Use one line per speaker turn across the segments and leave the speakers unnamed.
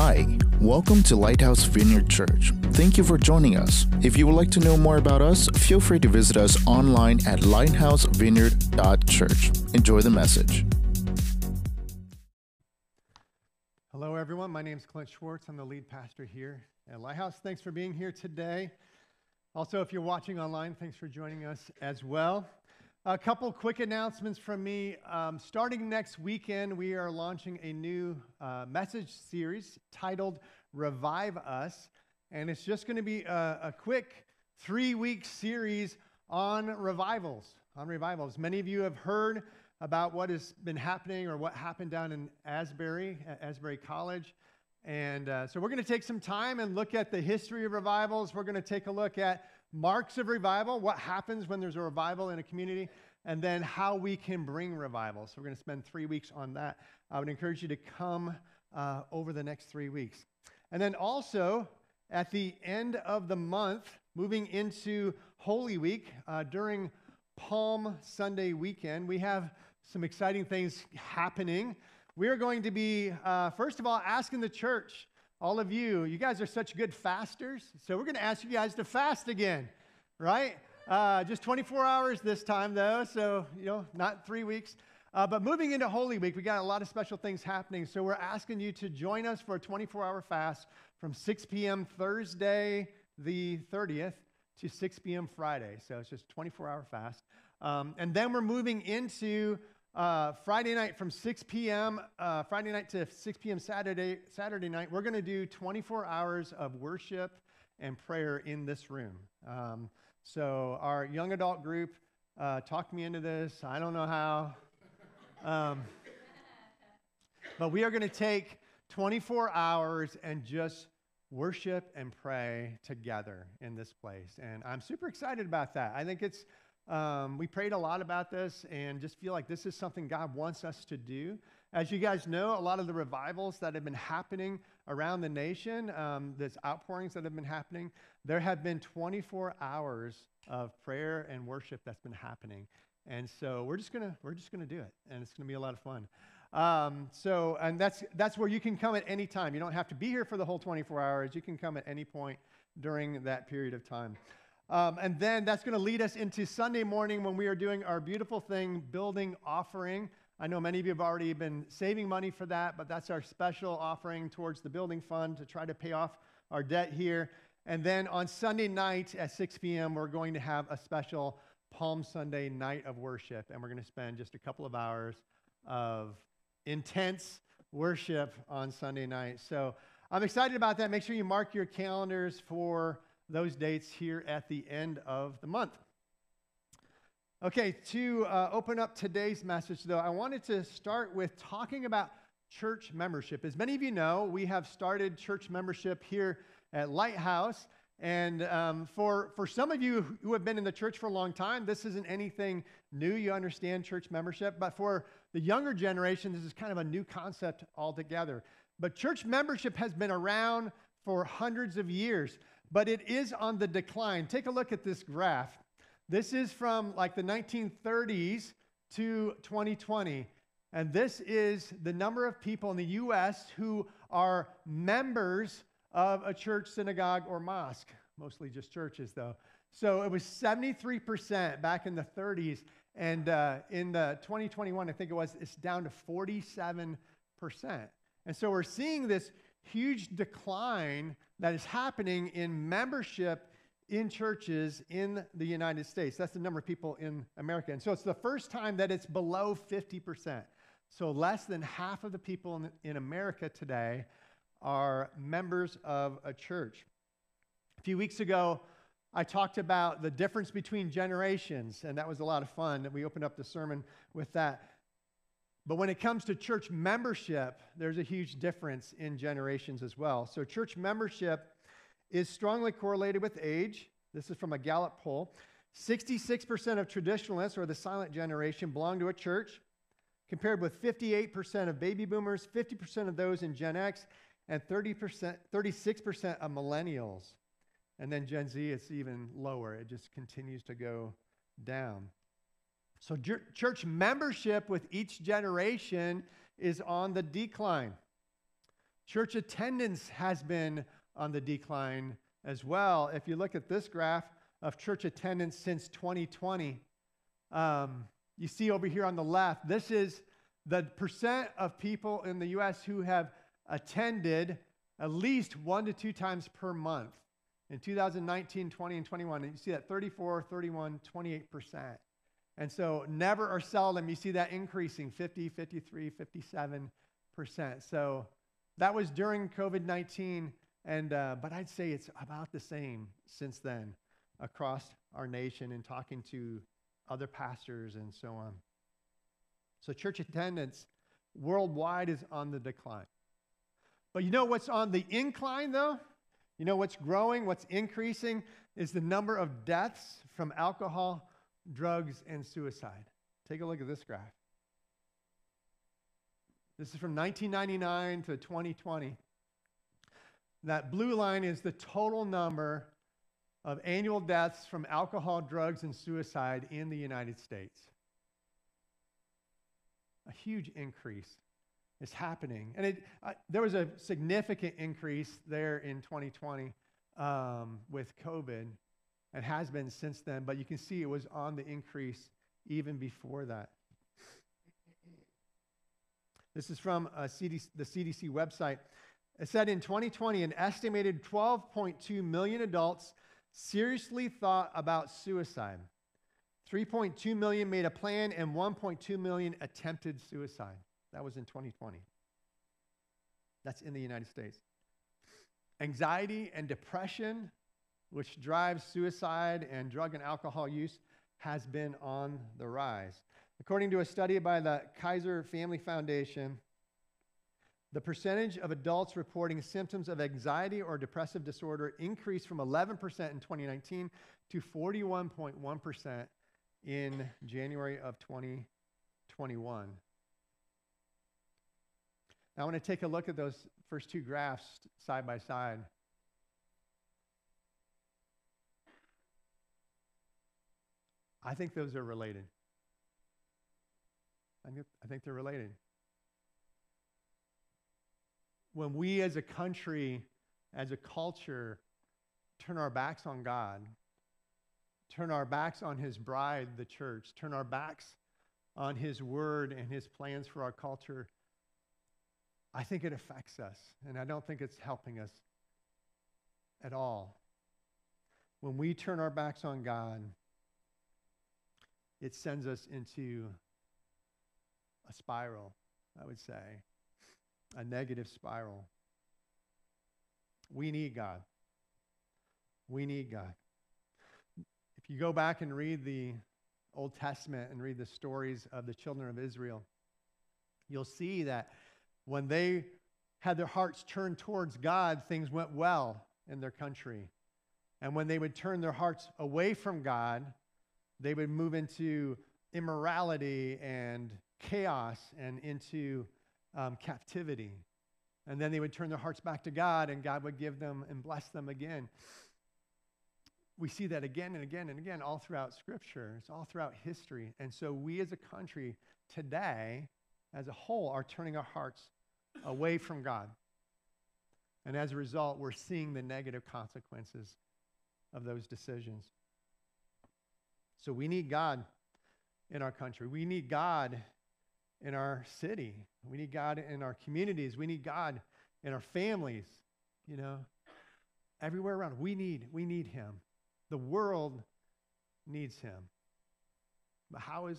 Hi, welcome to Lighthouse Vineyard Church. Thank you for joining us. If you would like to know more about us, feel free to visit us online at lighthousevineyard.church. Enjoy the message.
Hello, everyone. My name is Clint Schwartz. I'm the lead pastor here at Lighthouse. Thanks for being here today. Also, if you're watching online, thanks for joining us as well. A couple quick announcements from me. Um, starting next weekend, we are launching a new uh, message series titled Revive Us. And it's just going to be a, a quick three week series on revivals. On revivals. Many of you have heard about what has been happening or what happened down in Asbury, at Asbury College. And uh, so we're going to take some time and look at the history of revivals. We're going to take a look at marks of revival, what happens when there's a revival in a community, and then how we can bring revival. So we're going to spend three weeks on that. I would encourage you to come uh, over the next three weeks. And then also, at the end of the month, moving into Holy Week, uh, during Palm Sunday weekend, we have some exciting things happening. We are going to be, uh, first of all, asking the church all of you, you guys are such good fasters. So we're going to ask you guys to fast again, right? Uh, just 24 hours this time, though. So, you know, not three weeks. Uh, but moving into Holy Week, we got a lot of special things happening. So we're asking you to join us for a 24 hour fast from 6 p.m. Thursday, the 30th, to 6 p.m. Friday. So it's just a 24 hour fast. Um, and then we're moving into uh, Friday night from 6 p.m. Uh, Friday night to 6 p.m. Saturday Saturday night, we're going to do 24 hours of worship and prayer in this room. Um, so our young adult group uh, talked me into this. I don't know how, um, but we are going to take 24 hours and just worship and pray together in this place, and I'm super excited about that. I think it's um, we prayed a lot about this and just feel like this is something God wants us to do. As you guys know, a lot of the revivals that have been happening around the nation, um, outpourings that have been happening, there have been 24 hours of prayer and worship that's been happening. And so we're just gonna we're just gonna do it, and it's gonna be a lot of fun. Um, so and that's that's where you can come at any time. You don't have to be here for the whole 24 hours. You can come at any point during that period of time. Um, and then that's going to lead us into Sunday morning when we are doing our beautiful thing, building offering. I know many of you have already been saving money for that, but that's our special offering towards the building fund to try to pay off our debt here. And then on Sunday night at 6 p.m., we're going to have a special Palm Sunday night of worship. And we're going to spend just a couple of hours of intense worship on Sunday night. So I'm excited about that. Make sure you mark your calendars for those dates here at the end of the month. Okay, to uh, open up today's message, though, I wanted to start with talking about church membership. As many of you know, we have started church membership here at Lighthouse. And um, for, for some of you who have been in the church for a long time, this isn't anything new. You understand church membership. But for the younger generation, this is kind of a new concept altogether. But church membership has been around for hundreds of years but it is on the decline. Take a look at this graph. This is from like the 1930s to 2020. And this is the number of people in the US who are members of a church, synagogue, or mosque. Mostly just churches, though. So it was 73% back in the 30s. And uh, in the 2021, I think it was, it's down to 47%. And so we're seeing this huge decline that is happening in membership in churches in the United States. That's the number of people in America. And so it's the first time that it's below 50%. So less than half of the people in, in America today are members of a church. A few weeks ago, I talked about the difference between generations, and that was a lot of fun. We opened up the sermon with that. But when it comes to church membership, there's a huge difference in generations as well. So, church membership is strongly correlated with age. This is from a Gallup poll. 66% of traditionalists, or the silent generation, belong to a church, compared with 58% of baby boomers, 50% of those in Gen X, and 30%, 36% of millennials. And then Gen Z it's even lower. It just continues to go down. So, church membership with each generation is on the decline. Church attendance has been on the decline as well. If you look at this graph of church attendance since 2020, um, you see over here on the left, this is the percent of people in the US who have attended at least one to two times per month. In 2019, 20, and 21, and you see that 34, 31, 28%. And so, never or seldom, you see that increasing 50, 53, 57%. So, that was during COVID 19, and, uh, but I'd say it's about the same since then across our nation and talking to other pastors and so on. So, church attendance worldwide is on the decline. But you know what's on the incline, though? You know what's growing, what's increasing is the number of deaths from alcohol, drugs, and suicide. Take a look at this graph. This is from 1999 to 2020. That blue line is the total number of annual deaths from alcohol, drugs, and suicide in the United States. A huge increase is happening. And it, uh, there was a significant increase there in 2020 um, with COVID and has been since then, but you can see it was on the increase even before that. This is from uh, CDC, the CDC website. It said in 2020, an estimated 12.2 million adults seriously thought about suicide. 3.2 million made a plan, and 1.2 million attempted suicide. That was in 2020. That's in the United States. Anxiety and depression, which drives suicide and drug and alcohol use, has been on the rise. According to a study by the Kaiser Family Foundation, the percentage of adults reporting symptoms of anxiety or depressive disorder increased from 11% in 2019 to 41.1% in January of 2021. Now, I want to take a look at those first two graphs side by side. I think those are related. I think, they're related. When we as a country, as a culture, turn our backs on God, turn our backs on His bride, the church, turn our backs on His word and His plans for our culture, I think it affects us, and I don't think it's helping us at all. When we turn our backs on God, it sends us into a spiral, I would say, a negative spiral. We need God. We need God. If you go back and read the Old Testament and read the stories of the children of Israel, you'll see that when they had their hearts turned towards God, things went well in their country. And when they would turn their hearts away from God, they would move into immorality and chaos and into um, captivity. And then they would turn their hearts back to God, and God would give them and bless them again. We see that again and again and again all throughout Scripture. It's all throughout history. And so we as a country today, as a whole, are turning our hearts away from God. And as a result, we're seeing the negative consequences of those decisions. So we need God in our country. We need God in our city. We need God in our communities. We need God in our families, you know, everywhere around. We need, we need him. The world needs him. But how is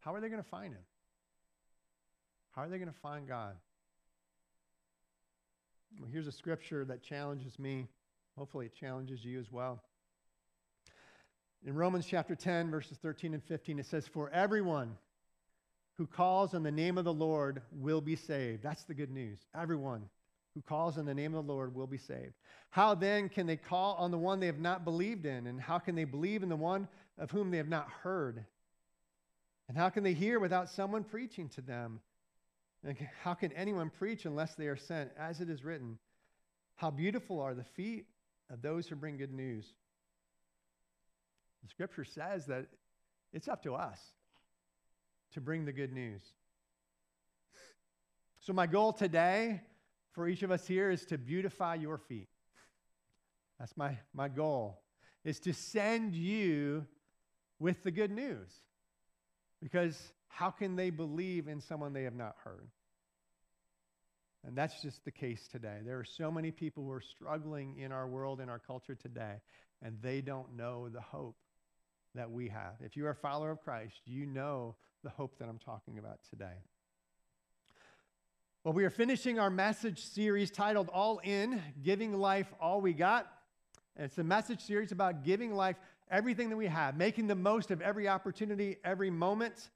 how are they going to find him? How are they going to find God? Well, here's a scripture that challenges me. Hopefully, it challenges you as well. In Romans chapter 10, verses 13 and 15, it says, For everyone who calls on the name of the Lord will be saved. That's the good news. Everyone who calls on the name of the Lord will be saved. How then can they call on the one they have not believed in? And how can they believe in the one of whom they have not heard? And how can they hear without someone preaching to them? And how can anyone preach unless they are sent? As it is written, How beautiful are the feet of those who bring good news. The scripture says that it's up to us to bring the good news. So, my goal today for each of us here is to beautify your feet. That's my, my goal, is to send you with the good news. Because how can they believe in someone they have not heard? And that's just the case today. There are so many people who are struggling in our world, in our culture today, and they don't know the hope that we have. If you are a follower of Christ, you know the hope that I'm talking about today. Well, we are finishing our message series titled All In Giving Life All We Got. And it's a message series about giving life everything that we have, making the most of every opportunity, every moment.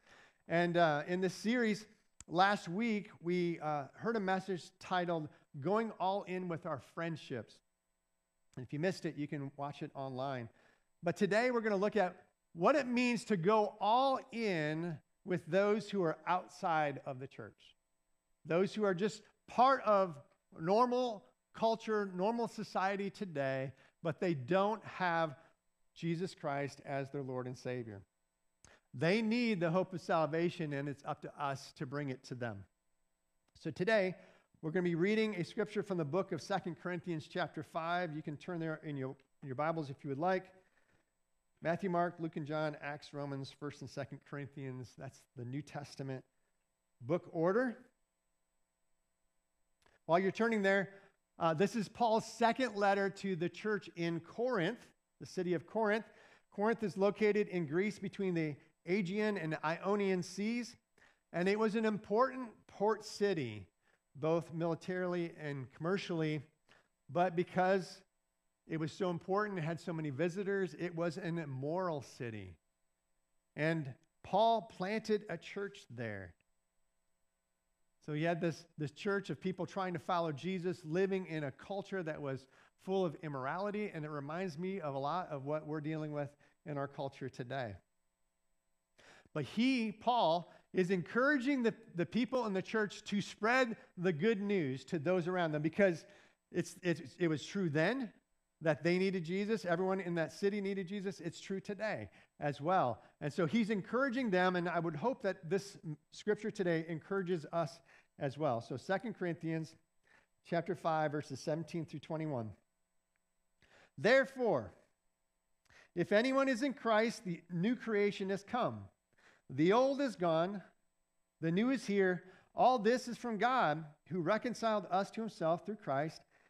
And uh, in this series, last week, we uh, heard a message titled Going All In with Our Friendships. And if you missed it, you can watch it online. But today, we're going to look at what it means to go all in with those who are outside of the church those who are just part of normal culture, normal society today, but they don't have Jesus Christ as their Lord and Savior. They need the hope of salvation, and it's up to us to bring it to them. So today, we're going to be reading a scripture from the book of Second Corinthians, chapter 5. You can turn there in your, in your Bibles if you would like. Matthew, Mark, Luke, and John, Acts, Romans, 1st and 2nd Corinthians. That's the New Testament book order. While you're turning there, uh, this is Paul's second letter to the church in Corinth, the city of Corinth. Corinth is located in Greece between the Aegean and Ionian seas, and it was an important port city, both militarily and commercially. But because it was so important, it had so many visitors, it was an immoral city. And Paul planted a church there. So he had this, this church of people trying to follow Jesus, living in a culture that was full of immorality, and it reminds me of a lot of what we're dealing with in our culture today. But he, Paul, is encouraging the, the people in the church to spread the good news to those around them because it's, it's, it was true then that they needed Jesus. Everyone in that city needed Jesus. It's true today as well. And so he's encouraging them, and I would hope that this scripture today encourages us as well. So Second Corinthians chapter 5 verses 17 through 21. Therefore, if anyone is in Christ, the new creation has come. The old is gone, the new is here. All this is from God, who reconciled us to himself through Christ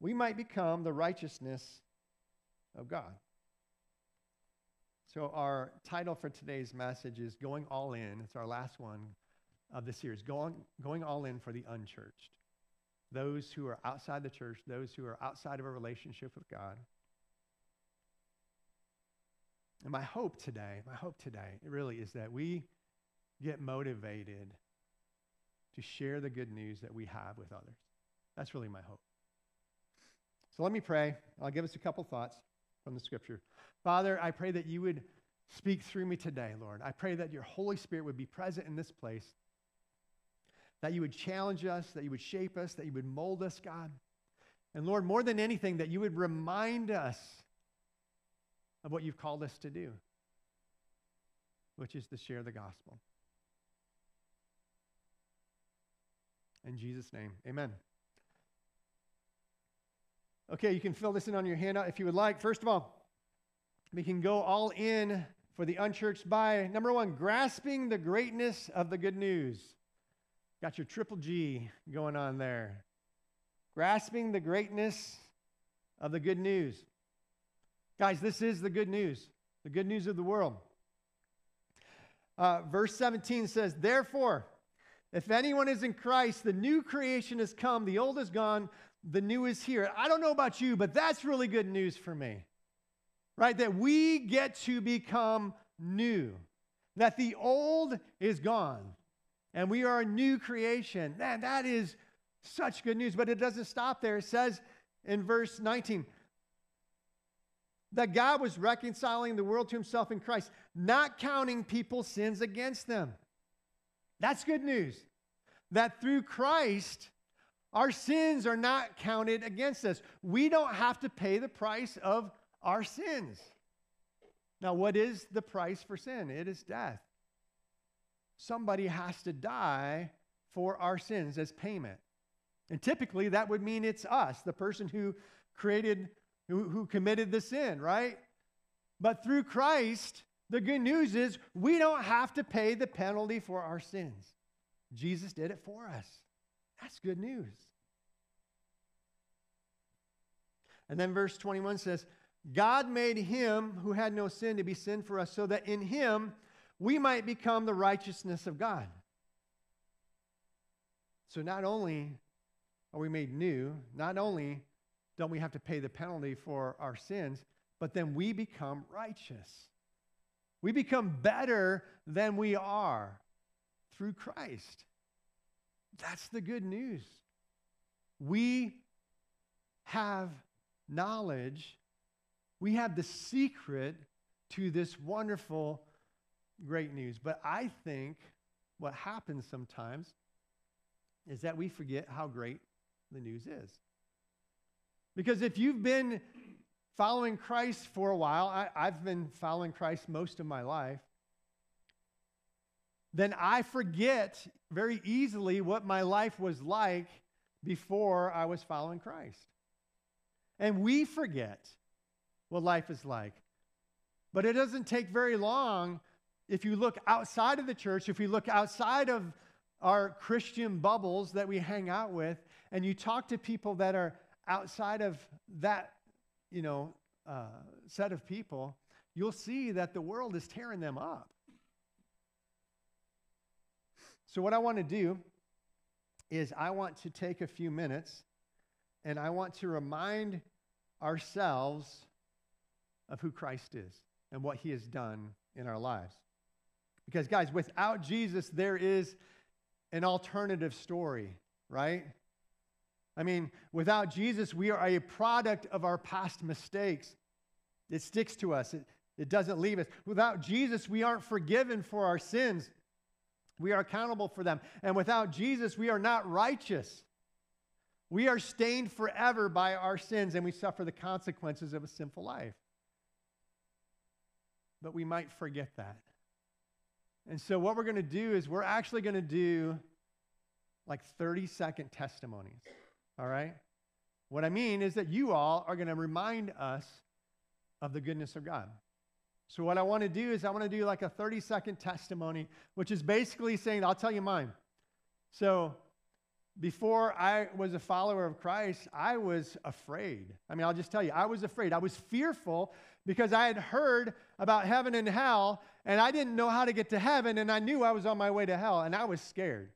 we might become the righteousness of God. So, our title for today's message is Going All In. It's our last one of the series, going, going all in for the unchurched. Those who are outside the church, those who are outside of a relationship with God. And my hope today, my hope today, it really is that we get motivated to share the good news that we have with others. That's really my hope. So let me pray. I'll give us a couple thoughts from the scripture. Father, I pray that you would speak through me today, Lord. I pray that your Holy Spirit would be present in this place that you would challenge us, that you would shape us, that you would mold us, God. And Lord, more than anything, that you would remind us of what you've called us to do, which is to share the gospel. In Jesus' name, amen. Okay, you can fill this in on your handout if you would like. First of all, we can go all in for the unchurched by number one, grasping the greatness of the good news. Got your triple G going on there. Grasping the greatness of the good news. Guys, this is the good news, the good news of the world. Uh, verse 17 says, Therefore, if anyone is in Christ, the new creation has come, the old is gone, the new is here. I don't know about you, but that's really good news for me, right? That we get to become new, that the old is gone and we are a new creation. Man, that is Such good news. But it doesn't stop there. It says in verse 19 that God was reconciling the world to himself in Christ, not counting people's sins against them. That's good news. That through Christ, our sins are not counted against us. We don't have to pay the price of our sins. Now, what is the price for sin? It is death. Somebody has to die for our sins as payment. And typically, that would mean it's us, the person who created, who, who committed the sin, right? But through Christ, the good news is we don't have to pay the penalty for our sins. Jesus did it for us. That's good news. And then verse 21 says, God made him who had no sin to be sin for us, so that in him we might become the righteousness of God. So not only are we made new, not only don't we have to pay the penalty for our sins, but then we become righteous. We become better than we are through Christ. That's the good news. We have knowledge, we have the secret to this wonderful, great news. But I think what happens sometimes is that we forget how great the news is. Because if you've been following Christ for a while, I, have been following Christ most of my life, then I forget very easily what my life was like before I was following Christ. And we forget what life is like. But it doesn't take very long if you look outside of the church, if you look outside of our Christian bubbles that we hang out with, and you talk to people that are outside of that, you know, uh, set of people, you'll see that the world is tearing them up. So, what I want to do is, I want to take a few minutes and I want to remind ourselves of who Christ is and what he has done in our lives. Because, guys, without Jesus, there is an alternative story, right? I mean, without Jesus, we are a product of our past mistakes. It sticks to us, it, it doesn't leave us. Without Jesus, we aren't forgiven for our sins, we are accountable for them. And without Jesus, we are not righteous. We are stained forever by our sins and we suffer the consequences of a sinful life. But we might forget that. And so, what we're going to do is we're actually going to do like 30 second testimonies. All right? What I mean is that you all are going to remind us of the goodness of God. So, what I want to do is I want to do like a 30 second testimony, which is basically saying, I'll tell you mine. So, before I was a follower of Christ, I was afraid. I mean, I'll just tell you, I was afraid. I was fearful because I had heard about heaven and hell, and I didn't know how to get to heaven, and I knew I was on my way to hell, and I was scared.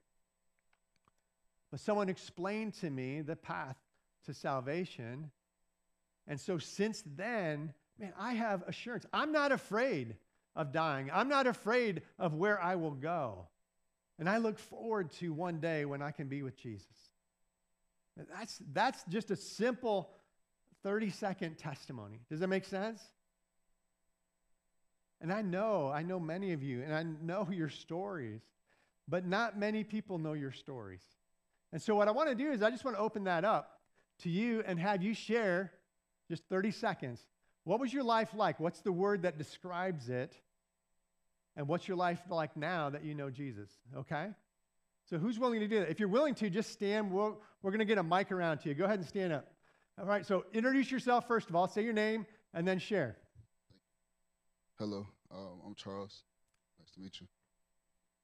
But someone explained to me the path to salvation. And so since then, man, I have assurance. I'm not afraid of dying, I'm not afraid of where I will go. And I look forward to one day when I can be with Jesus. That's, that's just a simple 30 second testimony. Does that make sense? And I know, I know many of you, and I know your stories, but not many people know your stories. And so, what I want to do is, I just want to open that up to you and have you share just 30 seconds. What was your life like? What's the word that describes it? And what's your life like now that you know Jesus? Okay? So, who's willing to do that? If you're willing to, just stand. we are we're going to get a mic around to you. Go ahead and stand up. All right, so introduce yourself first of all, say your name, and then share.
Hello, um, I'm Charles. Nice to meet you.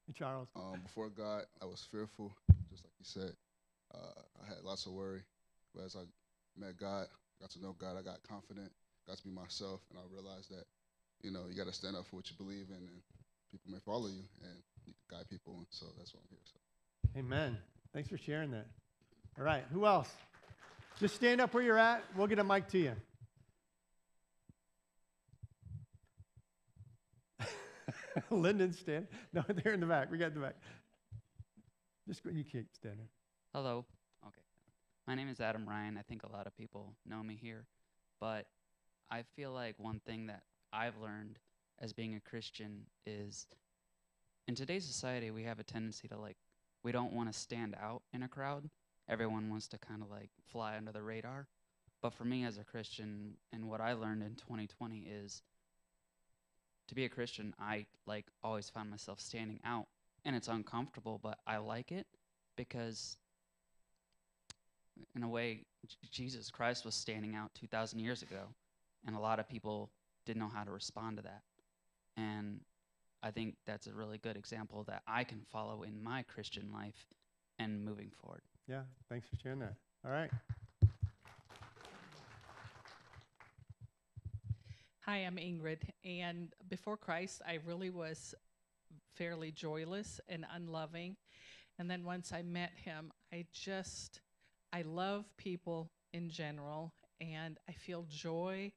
Hey, Charles.
Um, before God, I was fearful, just like you said. Uh, I had lots of worry. But as I met God, got to know God, I got confident, got to be myself, and I realized that, you know, you got to stand up for what you believe in, and people may follow you, and you can guide people. And so that's why I'm here. So.
Amen. Thanks for sharing that. All right, who else? Just stand up where you're at. We'll get a mic to you. Lyndon, stand. No, they're in the back. We got the back. Just you keep standing.
Hello. Okay. My name is Adam Ryan. I think a lot of people know me here, but I feel like one thing that I've learned as being a Christian is in today's society, we have a tendency to like, we don't want to stand out in a crowd. Everyone wants to kind of like fly under the radar. But for me as a Christian, and what I learned in 2020 is to be a Christian, I like always found myself standing out. And it's uncomfortable, but I like it because in a way, J- Jesus Christ was standing out 2,000 years ago, and a lot of people didn't know how to respond to that. And I think that's a really good example that I can follow in my Christian life and moving forward.
Yeah, thanks for sharing that. All right.
Hi, I'm Ingrid. And before Christ, I really was fairly joyless and unloving. And then once I met him, I just, I love people in general, and I feel joy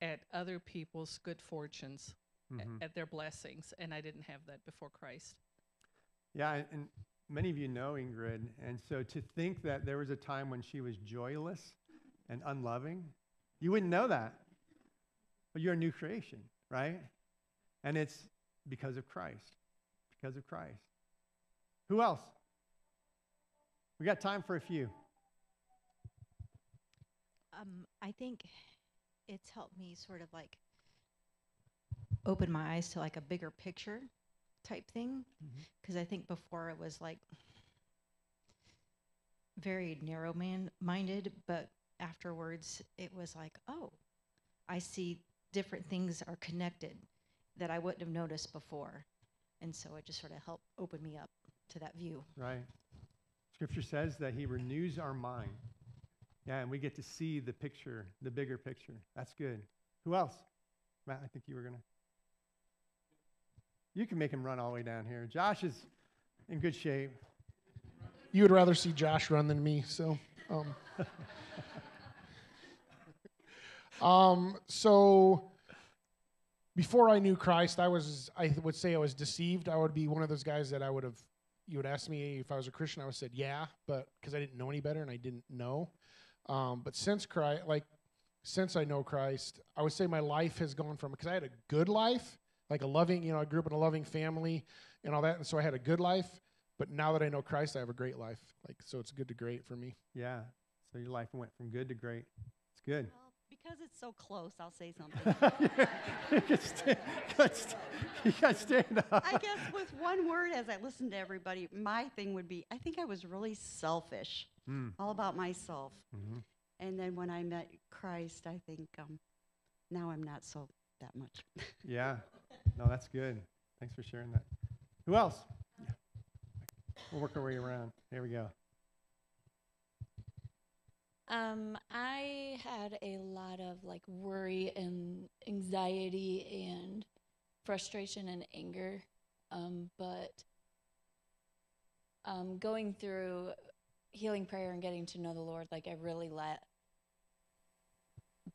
at other people's good fortunes, a-
Mhm.
at their blessings. And I didn't have that before Christ.
Yeah, and- and many of you know Ingrid, and so to think that there was a time when she was joyless and unloving, you wouldn't know that. But you're a new creation, right? And it's because of Christ. Because of Christ. Who else? We got time for a few.
Um, I think it's helped me sort of like open my eyes to like a bigger picture type thing.
Mm-hmm.
Because I think before it was like very narrow man minded, but afterwards it was like, oh, I see different things are connected that I wouldn't have noticed before. And so it just sort of helped open me up to that view.
Right. Scripture says that he renews our mind. Yeah, and we get to see the picture, the bigger picture. That's good. Who else? Matt, I think you were going to. You can make him run all the way down here. Josh is in good shape.
you would rather see Josh run than me. So, um, um, so before I knew Christ, I was I would say I was deceived. I would be one of those guys that I would have. You would ask me if I was a Christian. I would have said yeah, but because I didn't know any better and I didn't know. Um, but since Christ, like since I know Christ, I would say my life has gone from because I had a good life, like a loving, you know, I grew up in a loving family and all that, and so I had a good life. But now that I know Christ, I have a great life. Like so, it's good to great for me.
Yeah. So your life went from good to great. It's good.
Well, because it's so close, I'll say something.
you can stand, you gotta you gotta stand up.
I guess with one word, as I listen to everybody, my thing would be I think I was really selfish,
Mm,
all about myself.
mhm.
And then when I met Christ, I think um, now I'm not so that much.
Yeah. No, that's good. Thanks for sharing that. Who else? Yeah. We'll work our way around. There we go.
Um, I had a lot of like worry and anxiety and frustration and anger. Um, but um, going through healing prayer and getting to know the Lord, like I really let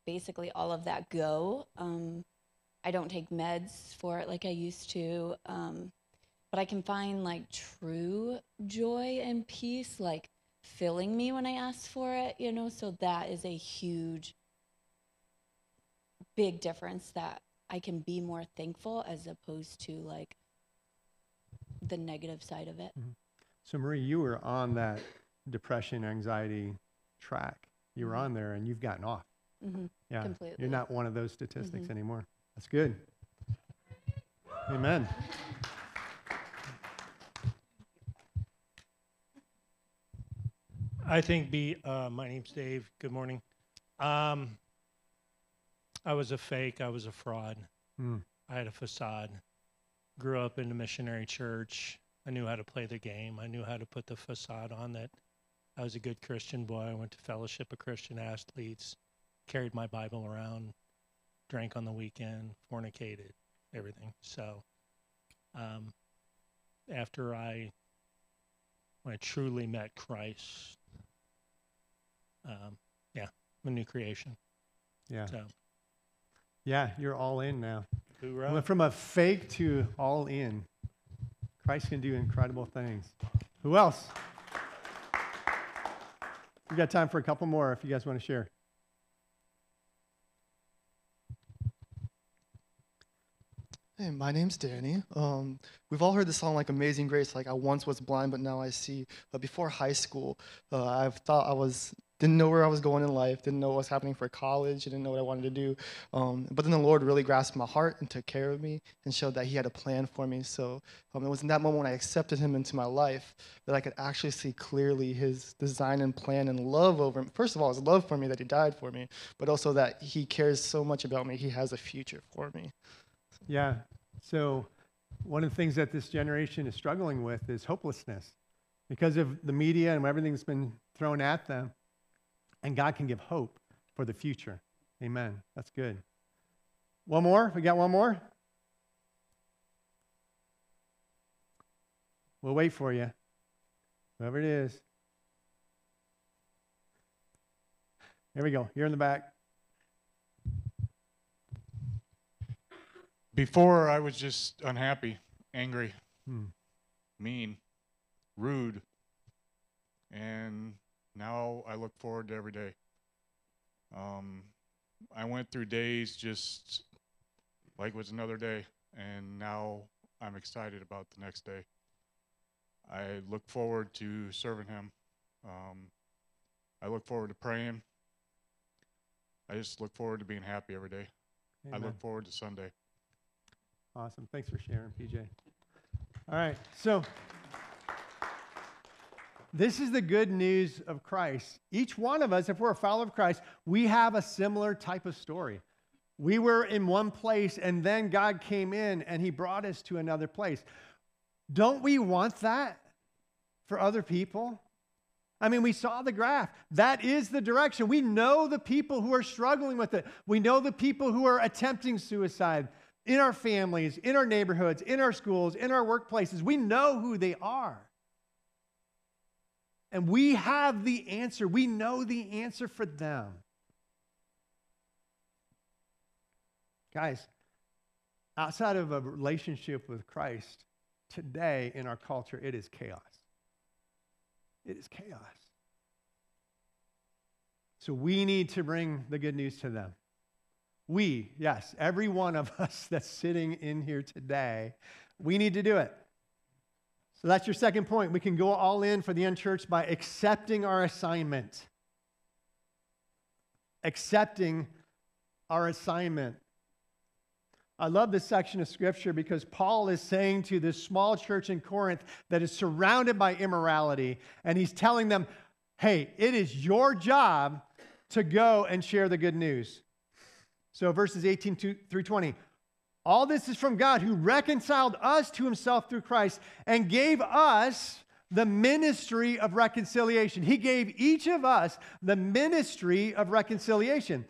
basically all of that go. Um, I don't take meds for it like I used to. Um, but I can find like true joy and peace, like filling me when I ask for it, you know? So that is a huge, big difference that I can be more thankful as opposed to like the negative side of it.
So, Marie, you were on that depression, anxiety track. You were
Mhm.
on there and you've gotten off.
hmm
Yeah.
Completely.
You're not one of those statistics
Mhm.
anymore. That's good. Amen.
I think be uh, my name's Dave. Good morning. Um, I was a fake. I was a fraud.
Mm.
I had a facade. Grew up in a missionary church. I knew how to play the game. I knew how to put the facade on that I was a good Christian boy. I went to Fellowship of Christian Athletes, carried my Bible around, drank on the weekend, fornicated, everything. So, um, after I, when I truly met Christ, um, yeah, I'm a new creation.
Yeah.
So,
Yeah, you're all in now.
hoorah.
Went from a fake to all in. Christ can do incredible things. Who else? We got time for a couple more if you guys want to share.
Hey, my name's Danny. Um, we've all heard the song like "Amazing Grace," like "I once was blind, but now I see." But before high school, uh, I thought I was didn't know where I was going in life, didn't know what was happening for college, didn't know what I wanted to do. Um, but then the Lord really grasped my heart and took care of me and showed that He had a plan for me. So um, it was in that moment when I accepted Him into my life that I could actually see clearly His design and plan and love over me. First of all, His love for me that He died for me, but also that He cares so much about me. He has a future for me.
Yeah. So, one of the things that this generation is struggling with is hopelessness because of the media and everything that's been thrown at them. And God can give hope for the future. Amen. That's good. One more? We got one more? We'll wait for you. Whoever it is. Here we go. You're in the back.
Before I was just unhappy, angry,
Hmm.
mean, rude, and now I look forward to every day. Um, I went through days just like it was another day, and now I'm excited about the next day. I look forward to serving Him. Um, I look forward to praying. I just look forward to being happy every day. I look forward to Sunday.
Awesome. Thanks for sharing, PJ. All right. So, this is the good news of Christ. Each one of us, if we're a follower of Christ, we have a similar type of story. We were in one place, and then God came in and he brought us to another place. Don't we want that for other people? I mean, we saw the graph. That is the direction. We know the people who are struggling with it. We know the people who are attempting suicide in our families, in our neighborhoods, in our schools, in our workplaces. We know who they are. And we have the answer. We know the answer for them. Guys, outside of a relationship with Christ, today in our culture, it is chaos. It is chaos. So we need to bring the good news to them. We, yes, every one of us that's sitting in here today, we need to do it. So that's your second point. We can go all in for the unchurched by accepting our assignment. Accepting our assignment. I love this section of scripture because Paul is saying to this small church in Corinth that is surrounded by immorality, and he's telling them, hey, it is your job to go and share the good news. So, verses 18 to, through 20. All this is from God who reconciled us to himself through Christ and gave us the ministry of reconciliation. He gave each of us the ministry of reconciliation.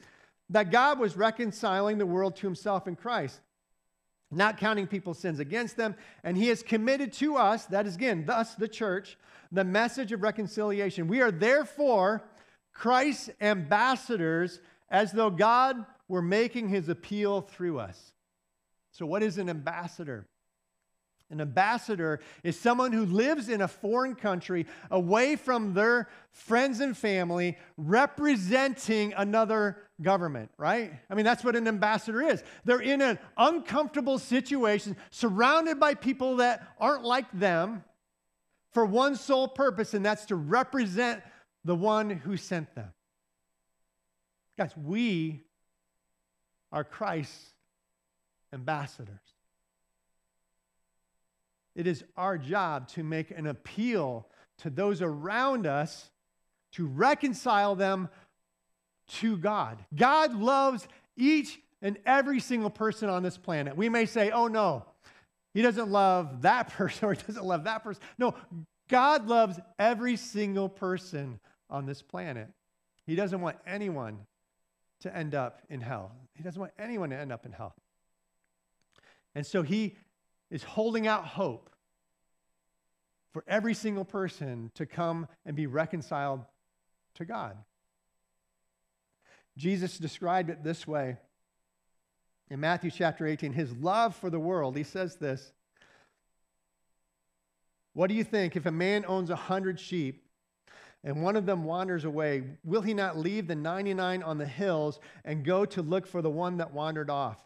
That God was reconciling the world to himself in Christ, not counting people's sins against them. And he has committed to us, that is again, thus the church, the message of reconciliation. We are therefore Christ's ambassadors as though God were making his appeal through us. So, what is an ambassador? An ambassador is someone who lives in a foreign country away from their friends and family, representing another government, right? I mean, that's what an ambassador is. They're in an uncomfortable situation, surrounded by people that aren't like them, for one sole purpose, and that's to represent the one who sent them. Guys, we are Christ's ambassadors. It is our job to make an appeal to those around us to reconcile them to God. God loves each and every single person on this planet. We may say, oh no, he doesn't love that person or he doesn't love that person. No, God loves every single person on this planet. He doesn't want anyone to end up in hell. He doesn't want anyone to end up in hell. And so he is holding out hope for every single person to come and be reconciled to God. Jesus described it this way in Matthew chapter 18 his love for the world. He says this What do you think if a man owns a hundred sheep and one of them wanders away, will he not leave the 99 on the hills and go to look for the one that wandered off?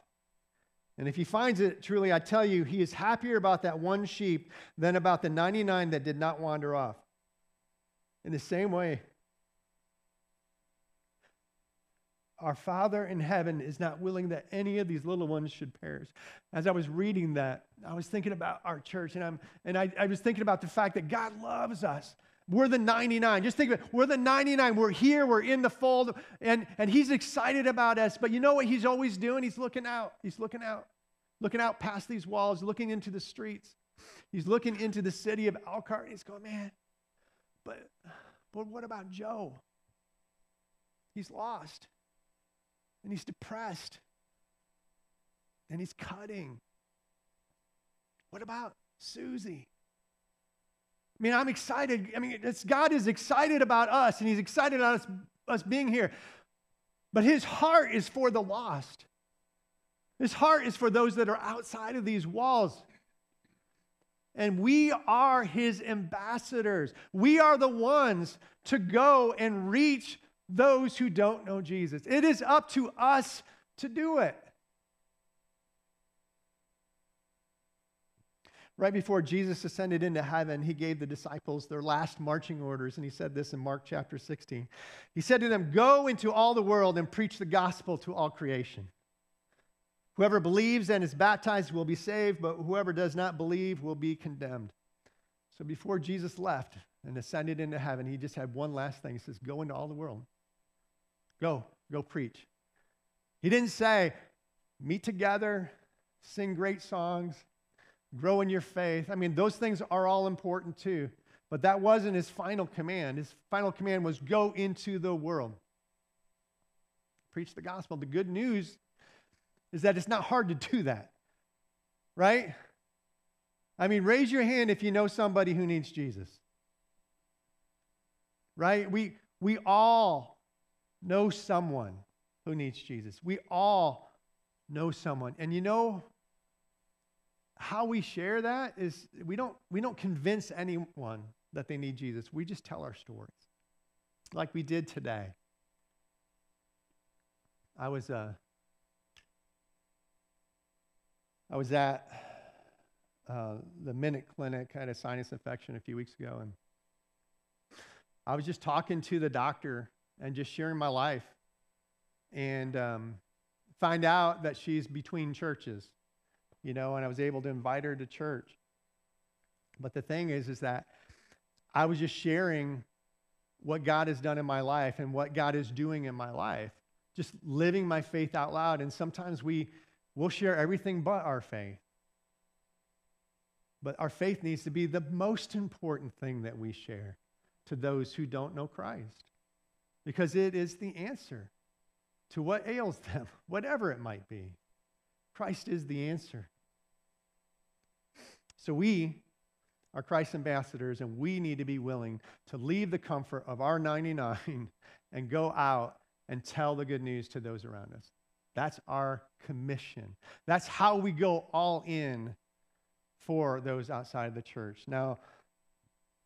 And if he finds it, truly, I tell you, he is happier about that one sheep than about the 99 that did not wander off. In the same way, our Father in heaven is not willing that any of these little ones should perish. As I was reading that, I was thinking about our church, and, I'm, and I, I was thinking about the fact that God loves us. We're the 99. Just think of it. We're the 99. We're here. We're in the fold. And, and he's excited about us. But you know what he's always doing? He's looking out. He's looking out. Looking out past these walls, looking into the streets. He's looking into the city of Elkhart. And he's going, man, but, but what about Joe? He's lost. And he's depressed. And he's cutting. What about Susie? I mean, I'm excited. I mean, God is excited about us, and He's excited about us, us being here. But His heart is for the lost. His heart is for those that are outside of these walls. And we are His ambassadors. We are the ones to go and reach those who don't know Jesus. It is up to us to do it. Right before Jesus ascended into heaven, he gave the disciples their last marching orders, and he said this in Mark chapter 16. He said to them, Go into all the world and preach the gospel to all creation. Whoever believes and is baptized will be saved, but whoever does not believe will be condemned. So before Jesus left and ascended into heaven, he just had one last thing. He says, Go into all the world. Go, go preach. He didn't say, Meet together, sing great songs grow in your faith. I mean, those things are all important too. But that wasn't his final command. His final command was go into the world. Preach the gospel. The good news is that it's not hard to do that, right? I mean, raise your hand if you know somebody who needs Jesus. Right? We, we all know someone who needs Jesus. We all know someone. And you know how we share that is we don't we don't convince anyone that they need Jesus. We just tell our stories. Like we did today. I was uh I was at uh, the Minute Clinic, I had a sinus infection a few weeks ago, and I was just talking to the doctor and just sharing my life, and um, find out that she's between churches you know, and I was able to invite her to church. But the thing is, is that I was just sharing what God has done in my life and what God is doing in my life, just living my faith out loud. And sometimes we will share everything but our faith. But our faith needs to be the most important thing that we share to those who don't know Christ because it is the answer to what ails them, whatever it might be. Christ is the answer. So we are Christ's ambassadors, and we need to be willing to leave the comfort of our 99 and go out and tell the good news to those around us. That's our commission. That's how we go all in for those outside of the church. Now,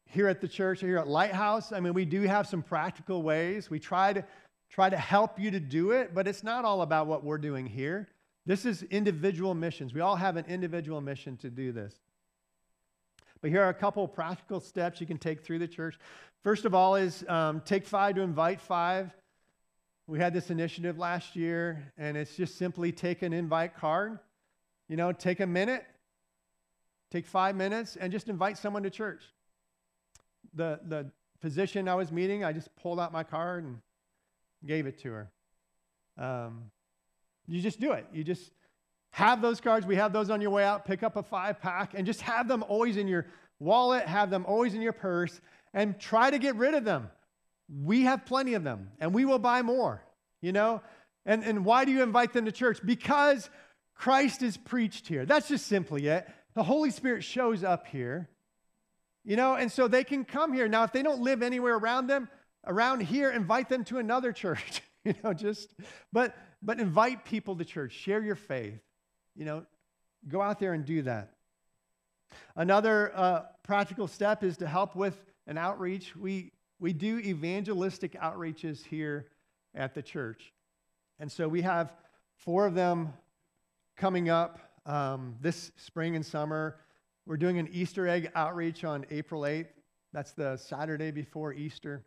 here at the church, here at Lighthouse, I mean, we do have some practical ways. We try to try to help you to do it, but it's not all about what we're doing here. This is individual missions. We all have an individual mission to do this. But here are a couple practical steps you can take through the church. First of all, is um, take five to invite five. We had this initiative last year, and it's just simply take an invite card. You know, take a minute, take five minutes, and just invite someone to church. The, the physician I was meeting, I just pulled out my card and gave it to her. Um, you just do it. You just have those cards. We have those on your way out. Pick up a five pack and just have them always in your wallet, have them always in your purse, and try to get rid of them. We have plenty of them, and we will buy more, you know? And, and why do you invite them to church? Because Christ is preached here. That's just simply it. The Holy Spirit shows up here, you know, and so they can come here. Now, if they don't live anywhere around them, around here, invite them to another church, you know, just, but, but invite people to church. Share your faith. You know, go out there and do that. Another uh, practical step is to help with an outreach. We, we do evangelistic outreaches here at the church. And so we have four of them coming up um, this spring and summer. We're doing an Easter egg outreach on April 8th. That's the Saturday before Easter.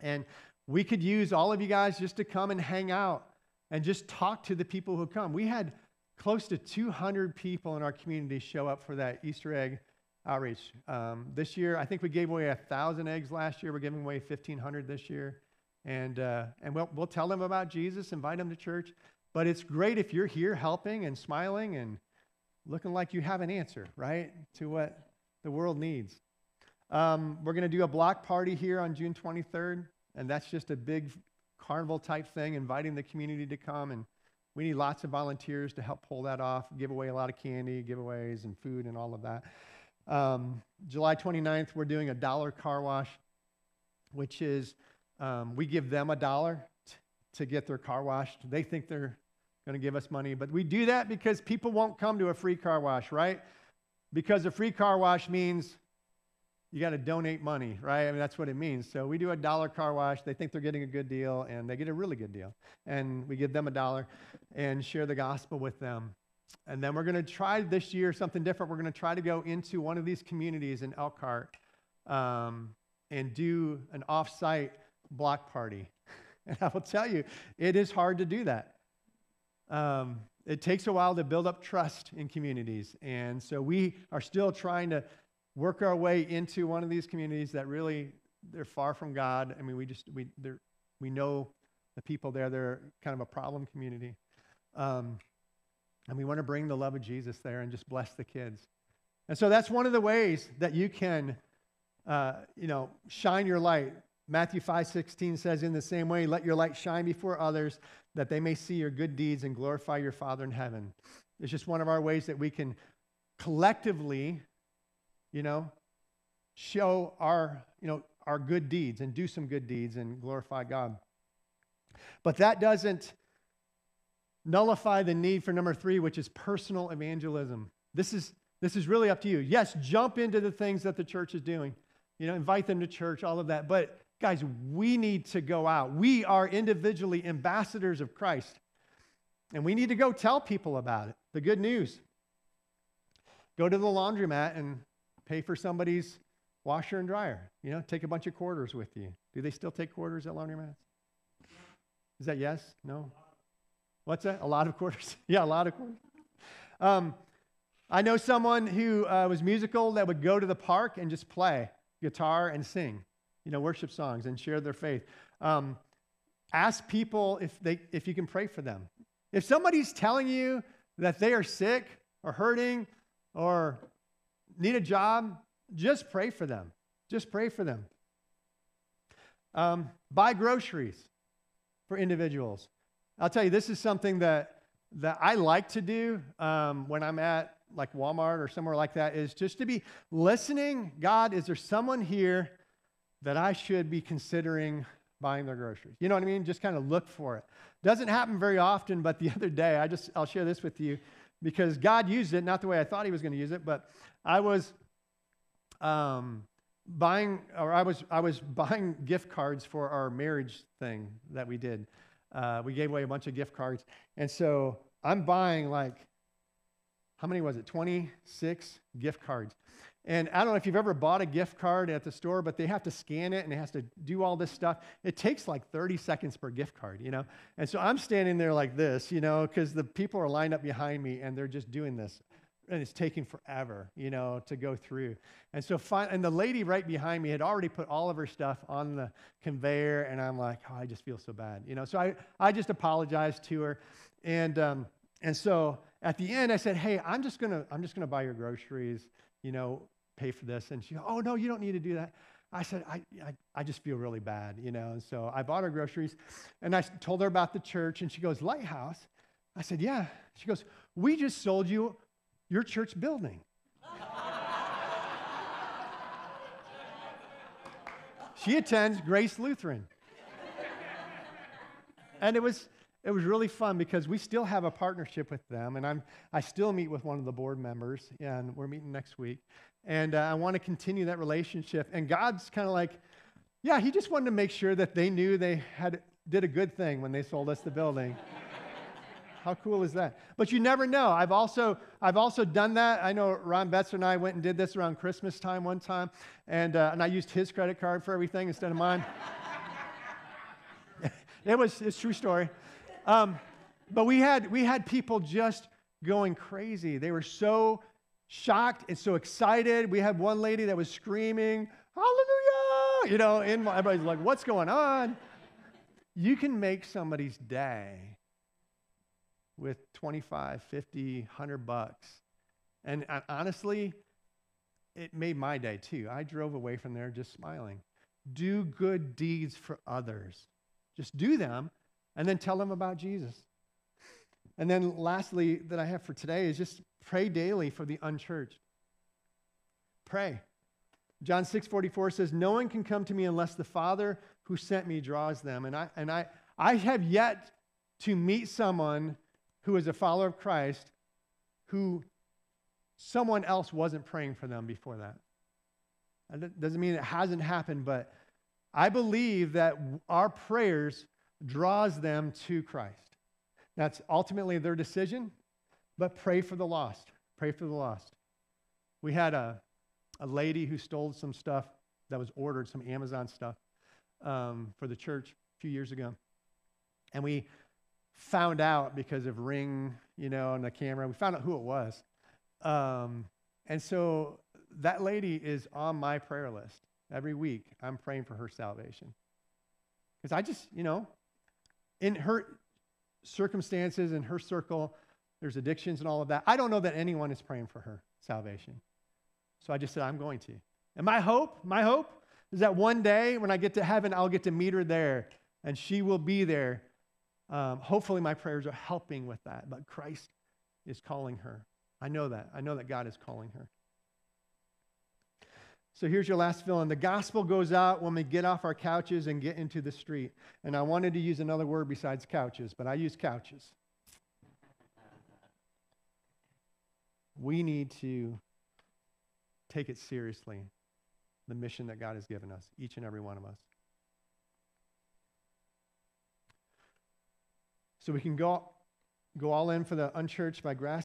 And we could use all of you guys just to come and hang out and just talk to the people who come. We had close to 200 people in our community show up for that Easter egg outreach. Um, this year, I think we gave away 1,000 eggs last year. We're giving away 1,500 this year. And, uh, and we'll, we'll tell them about Jesus, invite them to church. But it's great if you're here helping and smiling and looking like you have an answer, right, to what the world needs. Um, we're going to do a block party here on June 23rd, and that's just a big carnival type thing, inviting the community to come. And we need lots of volunteers to help pull that off, give away a lot of candy, giveaways, and food, and all of that. Um, July 29th, we're doing a dollar car wash, which is um, we give them a dollar t- to get their car washed. They think they're going to give us money, but we do that because people won't come to a free car wash, right? Because a free car wash means you got to donate money, right? I mean, that's what it means. So we do a dollar car wash. They think they're getting a good deal, and they get a really good deal. And we give them a dollar and share the gospel with them. And then we're going to try this year something different. We're going to try to go into one of these communities in Elkhart um, and do an off-site block party. And I will tell you, it is hard to do that. Um, it takes a while to build up trust in communities. And so we are still trying to work our way into one of these communities that really they're far from God. I mean, we just we we know the people there. They're kind of a problem community, um, and we want to bring the love of Jesus there and just bless the kids. And so that's one of the ways that you can, uh, you know, shine your light. Matthew 5:16 says, "In the same way, let your light shine before others, that they may see your good deeds and glorify your Father in heaven." It's just one of our ways that we can collectively, you know, show our, you know, our good deeds and do some good deeds and glorify God. But that doesn't nullify the need for number three, which is personal evangelism. This is this is really up to you. Yes, jump into the things that the church is doing. You know, invite them to church, all of that. But guys, we need to go out. We are individually ambassadors of Christ. And we need to go tell people about it. The good news. Go to the laundromat and pay for somebody's washer and dryer. You know, take a bunch of quarters with you. Do they still take quarters at laundromats? Is that yes? No? What's that? A lot of quarters? yeah, a lot of quarters. Um, I know someone who uh, was musical that would go to the park and just play guitar and sing, you know, worship songs and share their faith. Um, ask people if, they, if you can pray for them. If somebody's telling you that they are sick or hurting or need a job, just pray for them. Just pray for them. Um, buy groceries for individuals. I'll tell you, this is something that, that I like to do um, when I'm at like Walmart or somewhere like that, is just to be listening. God, is there someone here that I should be considering buying their groceries? You know what I mean? Just kind of look for it. Doesn't happen very often, but the other day, I just, I'll share this with you because God used it, not the way I thought He was going to use it, but I was um, buying, or I was, I was buying gift cards for our marriage thing that we did. Uh, we gave away a bunch of gift cards. And so I'm buying like, how many was it? 26 gift cards. And I don't know if you've ever bought a gift card at the store, but they have to scan it and it has to do all this stuff. It takes like 30 seconds per gift card, you know? And so I'm standing there like this, you know, because the people are lined up behind me and they're just doing this. And it's taking forever, you know, to go through. And so, fi- and the lady right behind me had already put all of her stuff on the conveyor, and I'm like, oh, I just feel so bad, you know. So I, I just apologized to her, and um, and so at the end, I said, hey, I'm just gonna, I'm just gonna buy your groceries, you know, pay for this. And she, goes, oh no, you don't need to do that. I said, I, I, I just feel really bad, you know. And so I bought her groceries, and I told her about the church, and she goes, Lighthouse. I said, yeah. She goes, we just sold you your church building. she attends Grace Lutheran. And it was, it was really fun because we still have a partnership with them, and I'm, I still meet with one of the board members, and we're meeting next week. And uh, I want to continue that relationship. And God's kind of like, Yeah, he just wanted to make sure that they knew they had did a good thing when they sold us the building. How cool is that? But you never know. I've also I've also done that. I know Ron Betzer and I went and did this around Christmas time one time, and uh, and I used his credit card for everything instead of mine. it was it's true story. Um, but we had we had people just going crazy. They were so shocked and so excited. We had one lady that was screaming, "Hallelujah!" You know, and everybody's like, "What's going on?" You can make somebody's day with 25, 50, 100 bucks. And uh, honestly, it made my day too. I drove away from there just smiling. Do good deeds for others. Just do them and then tell them about Jesus. And then lastly, that I have for today is just pray daily for the unchurched. Pray. John 6 44 says, No one can come to me unless the Father who sent me draws them. And I, and I, I have yet to meet someone who is a follower of Christ who someone else wasn't praying for them before that. That doesn't mean it hasn't happened, but I believe that our prayers draws them to Christ. That's ultimately their decision, but pray for the lost. Pray for the lost. We had a, a lady who stole some stuff that was ordered, some Amazon stuff, um, for the church a few years ago. And we found out because of Ring, you know, on the camera. We found out who it was. Um, and so that lady is on my prayer list. Every week, I'm praying for her salvation. Because I just, you know, in her circumstances, in her circle, there's addictions and all of that. I don't know that anyone is praying for her salvation. So I just said, I'm going to. And my hope, my hope is that one day when I get to heaven, I'll get to meet her there and she will be there um, hopefully, my prayers are helping with that, but Christ is calling her. I know that. I know that God is calling her. So here's your last fill in. The gospel goes out when we get off our couches and get into the street. And I wanted to use another word besides couches, but I use couches. We need to take it seriously, the mission that God has given us, each and every one of us. So we can go, go all in for the unchurched by grass.